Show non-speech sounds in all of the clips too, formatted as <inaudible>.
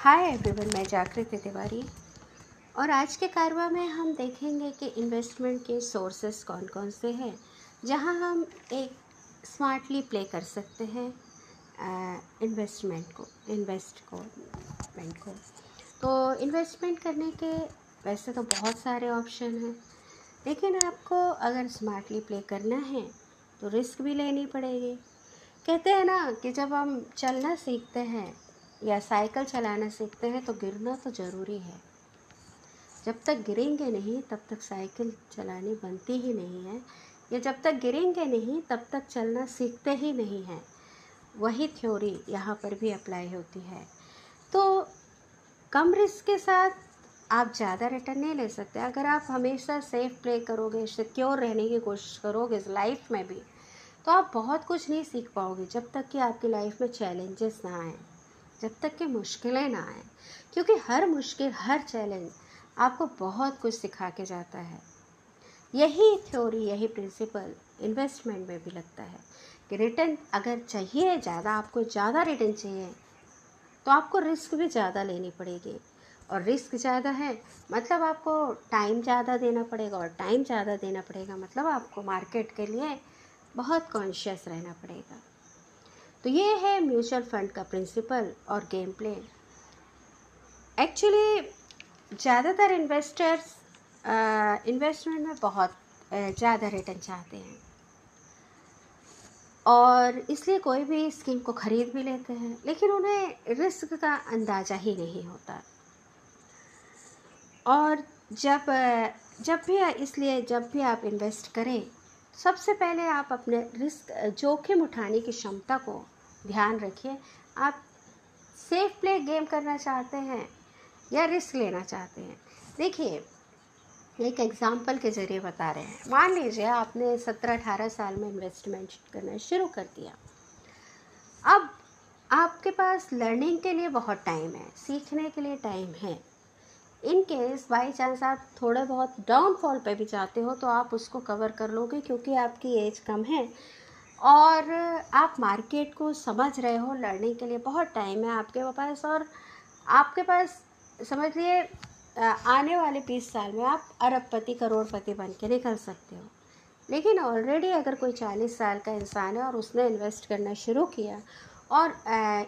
Hi everyone, मैं जागृति तिवारी। और आज के कारवा में हम देखेंगे कि इन्वेस्टमेंट के सोर्सेस कौन कौन से हैं, जहाँ हम एक स्मार्टली प्ले कर सकते हैं इन्वेस्टमेंट को इन्वेस्ट को इन्वेस्टमेंट को। तो इन्वेस्टमेंट करने के वैसे तो बहुत सारे ऑप्शन हैं, लेकिन आपको अगर स्मार्टली प्ले करना है तो रिस्क भी लेनी पड़ेगी। कहते हैं ना कि जब हम चलना सीखते हैं या साइकिल चलाना सीखते हैं तो गिरना तो ज़रूरी है। जब तक गिरेंगे नहीं, तब तक साइकिल चलानी बनती ही नहीं है। या जब तक गिरेंगे नहीं, तब तक चलना सीखते ही नहीं हैं। वही थ्योरी यहाँ पर भी अप्लाई होती है। तो कम रिस्क के साथ आप ज़्यादा रिटर्न नहीं ले सकते। अगर आप हमेशा सेफ़ प्ले करोगे, सिक्योर रहने की कोशिश करोगे लाइफ में भी तो आप बहुत कुछ नहीं सीख पाओगे जब तक कि आपकी लाइफ में चैलेंजेस ना आए। जब तक कि मुश्किलें ना आए। क्योंकि हर मुश्किल, हर चैलेंज आपको बहुत कुछ सिखा के जाता है। यही थ्योरी यही प्रिंसिपल इन्वेस्टमेंट में भी लगता है कि रिटर्न अगर चाहिए ज़्यादा, आपको ज़्यादा रिटर्न चाहिए तो आपको रिस्क भी ज़्यादा लेनी पड़ेगी। और रिस्क ज़्यादा है मतलब आपको टाइम ज़्यादा देना पड़ेगा और टाइम ज़्यादा देना पड़ेगा मतलब आपको मार्केट के लिए बहुत कॉन्शियस रहना पड़ेगा। तो ये है म्यूचुअल फंड का प्रिंसिपल और गेम प्ले। एक्चुअली, ज़्यादातर इन्वेस्टर्स इन्वेस्टमेंट में बहुत ज़्यादा रिटर्न चाहते हैं। और इसलिए कोई भी स्कीम को ख़रीद भी लेते हैं, लेकिन उन्हें रिस्क का अंदाज़ा ही नहीं होता। और जब जब भी, इसलिए जब भी आप इन्वेस्ट करें सबसे पहले आप अपने रिस्क जोखिम उठाने की क्षमता को ध्यान रखिए। आप सेफ़ प्ले गेम करना चाहते हैं या रिस्क लेना चाहते हैं? देखिए, एक एग्ज़ाम्पल के ज़रिए बता रहे हैं। मान लीजिए आपने सत्रह अठारह साल में इन्वेस्टमेंट करना शुरू कर दिया। अब आपके पास लर्निंग के लिए बहुत टाइम है, सीखने के लिए टाइम है। इन केस बाई चांस आप थोड़े बहुत डाउनफॉल पे भी जाते हो तो आप उसको कवर कर लोगे क्योंकि आपकी एज कम है। और आप मार्केट को समझ रहे हो, लड़ने के लिए बहुत टाइम है आपके पास और आपके पास, समझ लिए आने वाले बीस साल में आप अरबपति, करोड़पति बन के निकल सकते हो। लेकिन ऑलरेडी अगर कोई चालीस साल का इंसान है और उसने इन्वेस्ट करना शुरू किया और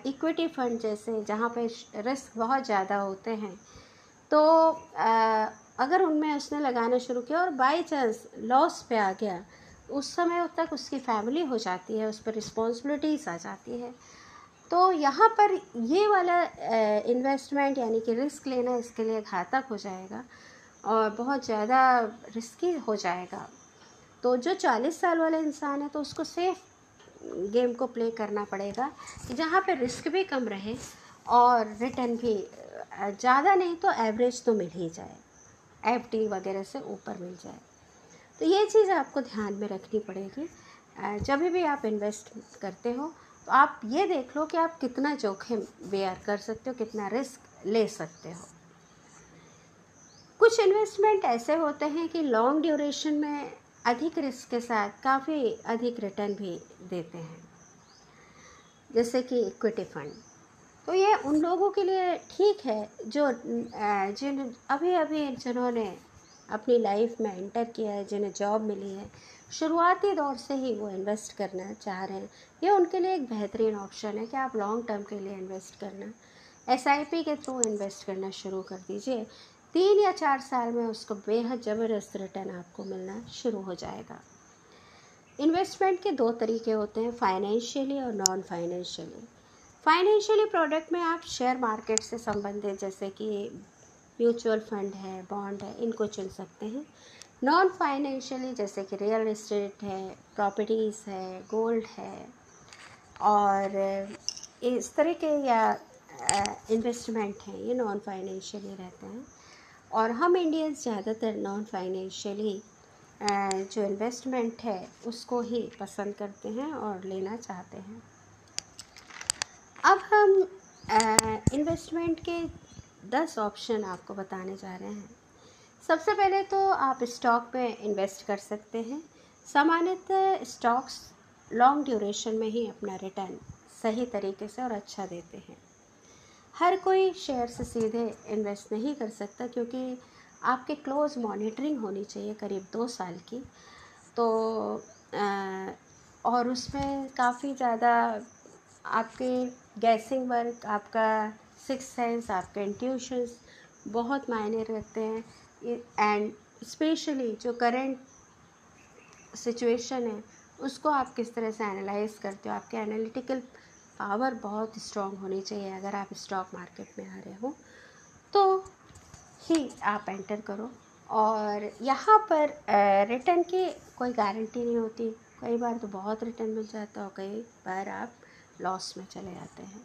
इक्विटी फंड जैसे जहाँ पे रिस्क बहुत ज़्यादा होते हैं तो आ, अगर उनमें उसने लगाना शुरू किया और बाई चांस लॉस पे आ गया उस समय तक उसकी फैमिली हो जाती है उस पर रिस्पॉन्सिबिलिटीज़ आ जाती है। तो यहाँ पर ये वाला इन्वेस्टमेंट यानी कि रिस्क लेना इसके लिए घातक हो जाएगा और बहुत ज़्यादा रिस्की हो जाएगा। तो जो चालीस साल वाला इंसान है तो उसको सेफ़ गेम को प्ले करना पड़ेगा जहाँ पर रिस्क भी कम रहे और रिटर्न भी ज़्यादा नहीं तो एवरेज तो मिल ही जाए। एफ़ डी वगैरह से ऊपर मिल जाए। तो ये चीज़ आपको ध्यान में रखनी पड़ेगी। जब भी आप इन्वेस्ट करते हो तो आप ये देख लो कि आप कितना जोखिम बेयर कर सकते हो, कितना रिस्क ले सकते हो। कुछ इन्वेस्टमेंट ऐसे होते हैं कि लॉन्ग ड्यूरेशन में अधिक रिस्क के साथ काफ़ी अधिक रिटर्न भी देते हैं। जैसे कि इक्विटी फंड। तो ये उन लोगों के लिए ठीक है जो जिन, अभी अभी जिन्होंने अपनी लाइफ में इंटर किया है, जिन्हें जॉब मिली है, शुरुआती दौर से ही वो इन्वेस्ट करना चाह रहे हैं। ये उनके लिए एक बेहतरीन ऑप्शन है कि आप लॉन्ग टर्म के लिए इन्वेस्ट करना। एसआईपी के थ्रू इन्वेस्ट करना शुरू कर दीजिए। तीन या चार साल में उसको बेहद ज़बरदस्त रिटर्न आपको मिलना शुरू हो जाएगा। इन्वेस्टमेंट के दो तरीके होते हैं फाइनेंशियली और नॉन फाइनेंशियली फाइनेंशियली प्रोडक्ट में आप शेयर मार्केट से संबंधित, जैसे कि म्यूचुअल फंड है बॉन्ड है, इनको चुन सकते हैं। नॉन फाइनेंशियली जैसे कि रियल इस्टेट है प्रॉपर्टीज़ है गोल्ड है, और इस तरह के या इन्वेस्टमेंट हैं, ये नॉन फाइनेंशियली रहते हैं। और हम इंडियंस ज़्यादातर नॉन फाइनेंशियली जो इन्वेस्टमेंट है, उसको ही पसंद करते हैं और लेना चाहते हैं। अब हम इन्वेस्टमेंट के दस ऑप्शन आपको बताने जा रहे हैं। सबसे पहले तो आप स्टॉक में इन्वेस्ट कर सकते हैं। सामान्यतः स्टॉक्स लॉन्ग ड्यूरेशन में ही अपना रिटर्न सही तरीके से और अच्छा देते हैं। हर कोई शेयर से सीधे इन्वेस्ट नहीं कर सकता क्योंकि आपके क्लोज मॉनिटरिंग होनी चाहिए करीब दो साल की। तो आ, और उसमें काफ़ी ज़्यादा आपके गैसिंग वर्क आपका सिक्स सेंस आपके इंट्यूशंस बहुत मायने रखते हैं। एंड स्पेशली जो करंट सिचुएशन है, उसको आप किस तरह से एनालाइज करते हो? आपके एनालिटिकल पावर बहुत स्ट्रॉन्ग होनी चाहिए अगर आप स्टॉक मार्केट में आ रहे हो। तो ही आप एंटर करो और यहाँ पर रिटर्न की कोई गारंटी नहीं होती। कई बार तो बहुत रिटर्न मिल जाता है, कई बार आप लॉस में चले जाते हैं।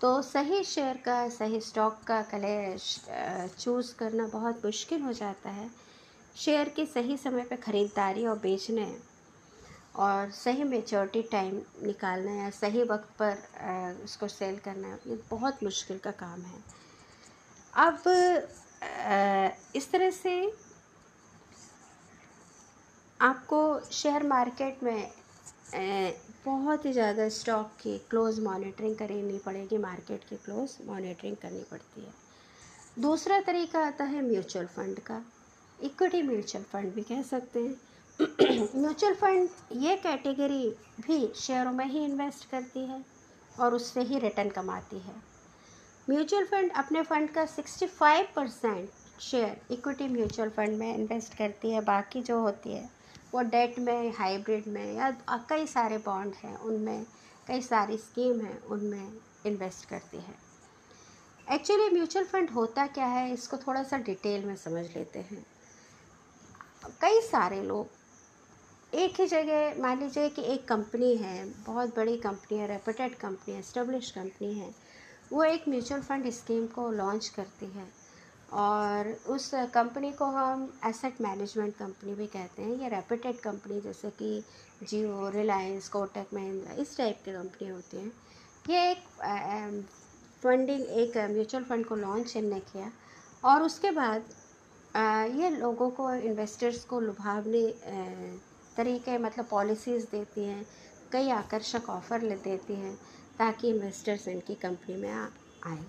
तो सही शेयर का, सही स्टॉक का कले चूज़ करना बहुत मुश्किल हो जाता है। शेयर की सही समय पर ख़रीदारी और बेचने और सही मेचोरिटी टाइम निकालना या सही वक्त पर उसको सेल करना, ये बहुत मुश्किल का काम है। अब इस तरह से आपको शेयर मार्केट में बहुत ही ज़्यादा स्टॉक की क्लोज मॉनिटरिंग करनी पड़ेगी मार्केट की क्लोज मॉनिटरिंग करनी पड़ती है। दूसरा तरीका आता है म्यूचुअल फंड का। इक्विटी म्यूचुअल फंड भी कह सकते हैं। <clears throat> म्यूचुअल फंड ये कैटेगरी भी शेयरों में ही इन्वेस्ट करती है और उससे ही रिटर्न कमाती है। म्यूचुअल फंड अपने फंड का 65 percent share equity mutual fund में इन्वेस्ट करती है, बाकी जो होती है वो डेट में, हाइब्रिड में, या कई सारे बॉन्ड हैं, उनमें, कई सारी स्कीम हैं, उनमें इन्वेस्ट करती है। एक्चुअली म्यूचुअल फंड होता क्या है, इसको थोड़ा सा डिटेल में समझ लेते हैं। कई सारे लोग, एक ही जगह, मान लीजिए कि एक कंपनी है, बहुत बड़ी कंपनी है, रेपुटेड कंपनी है इस्टेब्लिश कंपनी है, वो एक म्यूचुअल फंड स्कीम को लॉन्च करती है। और उस कंपनी को हम एसेट मैनेजमेंट कंपनी भी कहते हैं, या रेपुटेड कंपनी जैसे कि जियो रिलायंस कोटक महिंद्रा इस टाइप की कंपनी होती हैं। ये एक फंडिंग एक म्यूचुअल फंड को लॉन्च इनने किया और उसके बाद ये लोगों को इन्वेस्टर्स को लुभावने तरीके मतलब पॉलिसीज़ देती हैं, कई आकर्षक ऑफ़र ले देती हैं, ताकि इन्वेस्टर्स इनकी कंपनी में आए।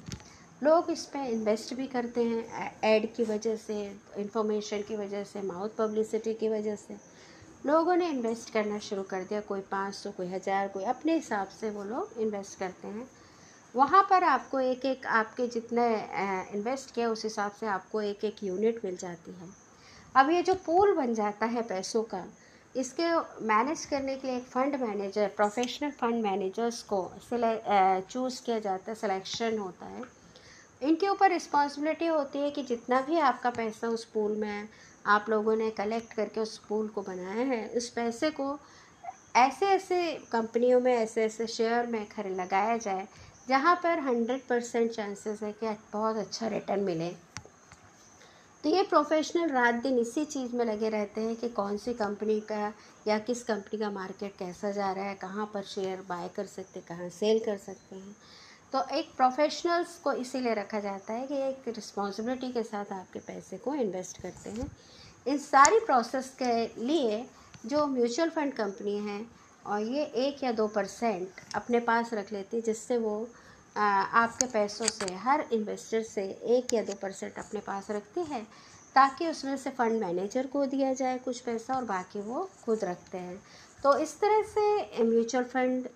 लोग इस पर इन्वेस्ट भी करते हैं एड की वजह से इंफॉर्मेशन की वजह से माउथ पब्लिसिटी की वजह से। लोगों ने इन्वेस्ट करना शुरू कर दिया, कोई पाँच सौ, कोई हज़ार, कोई अपने हिसाब से वो लोग इन्वेस्ट करते हैं। वहाँ पर आपको एक एक, आपके जितने इन्वेस्ट किया, उस हिसाब से आपको एक एक यूनिट मिल जाती है। अब ये जो पूल बन जाता है पैसों का, इसके मैनेज करने के लिए एक fund manager professional fund managers को चूज़ किया जाता है सिलेक्शन होता है। इनके ऊपर रिस्पॉन्सिबिलिटी होती है कि जितना भी आपका पैसा उस पूल में है, आप लोगों ने कलेक्ट करके उस पूल को बनाया है, उस पैसे को ऐसे ऐसे कंपनियों में ऐसे ऐसे शेयर में खर, लगाया जाए, जहाँ पर हंड्रेड परसेंट चांसेस है कि बहुत अच्छा रिटर्न मिले। तो ये प्रोफेशनल रात दिन इसी चीज़ में लगे रहते हैं कि कौन सी कंपनी का या किस कंपनी का मार्केट कैसा जा रहा है, कहाँ पर शेयर बाय कर सकते हैं, कहाँ सेल कर सकते हैं। तो एक प्रोफेशनल्स को इसीलिए रखा जाता है कि एक रिस्पॉन्सिबिलिटी के साथ आपके पैसे को इन्वेस्ट करते हैं। इन सारी प्रोसेस के लिए जो म्यूचुअल फंड कंपनी है, और ये एक या दो परसेंट अपने पास रख लेती है, जिससे वो आपके पैसों से, हर इन्वेस्टर से एक या दो परसेंट अपने पास रखती है, ताकि उसमें से फ़ंड मैनेजर को दिया जाए कुछ पैसा और बाकी वो खुद रखते हैं। तो इस तरह से म्यूचुअल फंड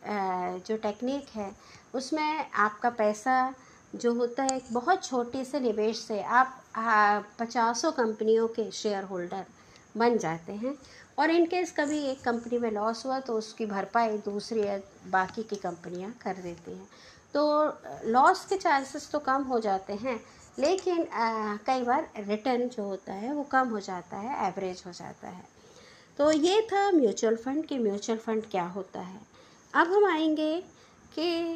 जो टेक्निक है उसमें आपका पैसा जो होता है बहुत छोटे से निवेश से आप पचासों कंपनियों के शेयर होल्डर बन जाते हैं। और इन केस कभी एक कंपनी में लॉस हुआ तो उसकी भरपाई दूसरी या बाकी की कंपनियाँ कर देती हैं। तो लॉस के चांसेस तो कम हो जाते हैं लेकिन आ, कई बार रिटर्न जो होता है वो कम हो जाता है एवरेज हो जाता है। तो ये था म्यूचुअल फंड कि म्यूचुअल फंड क्या होता है। अब हम आएँगे कि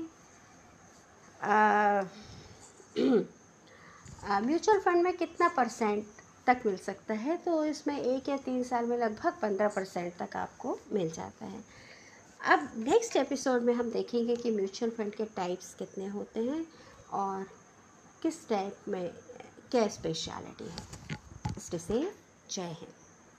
म्यूचुअल फंड में कितना परसेंट तक मिल सकता है तो इसमें एक या तीन साल में लगभग पंद्रह परसेंट तक आपको मिल जाता है। अब नेक्स्ट एपिसोड में हम देखेंगे कि म्यूचुअल फंड के टाइप्स कितने होते हैं और किस टाइप में, क्या स्पेशलिटी है। इससे जय हिंद।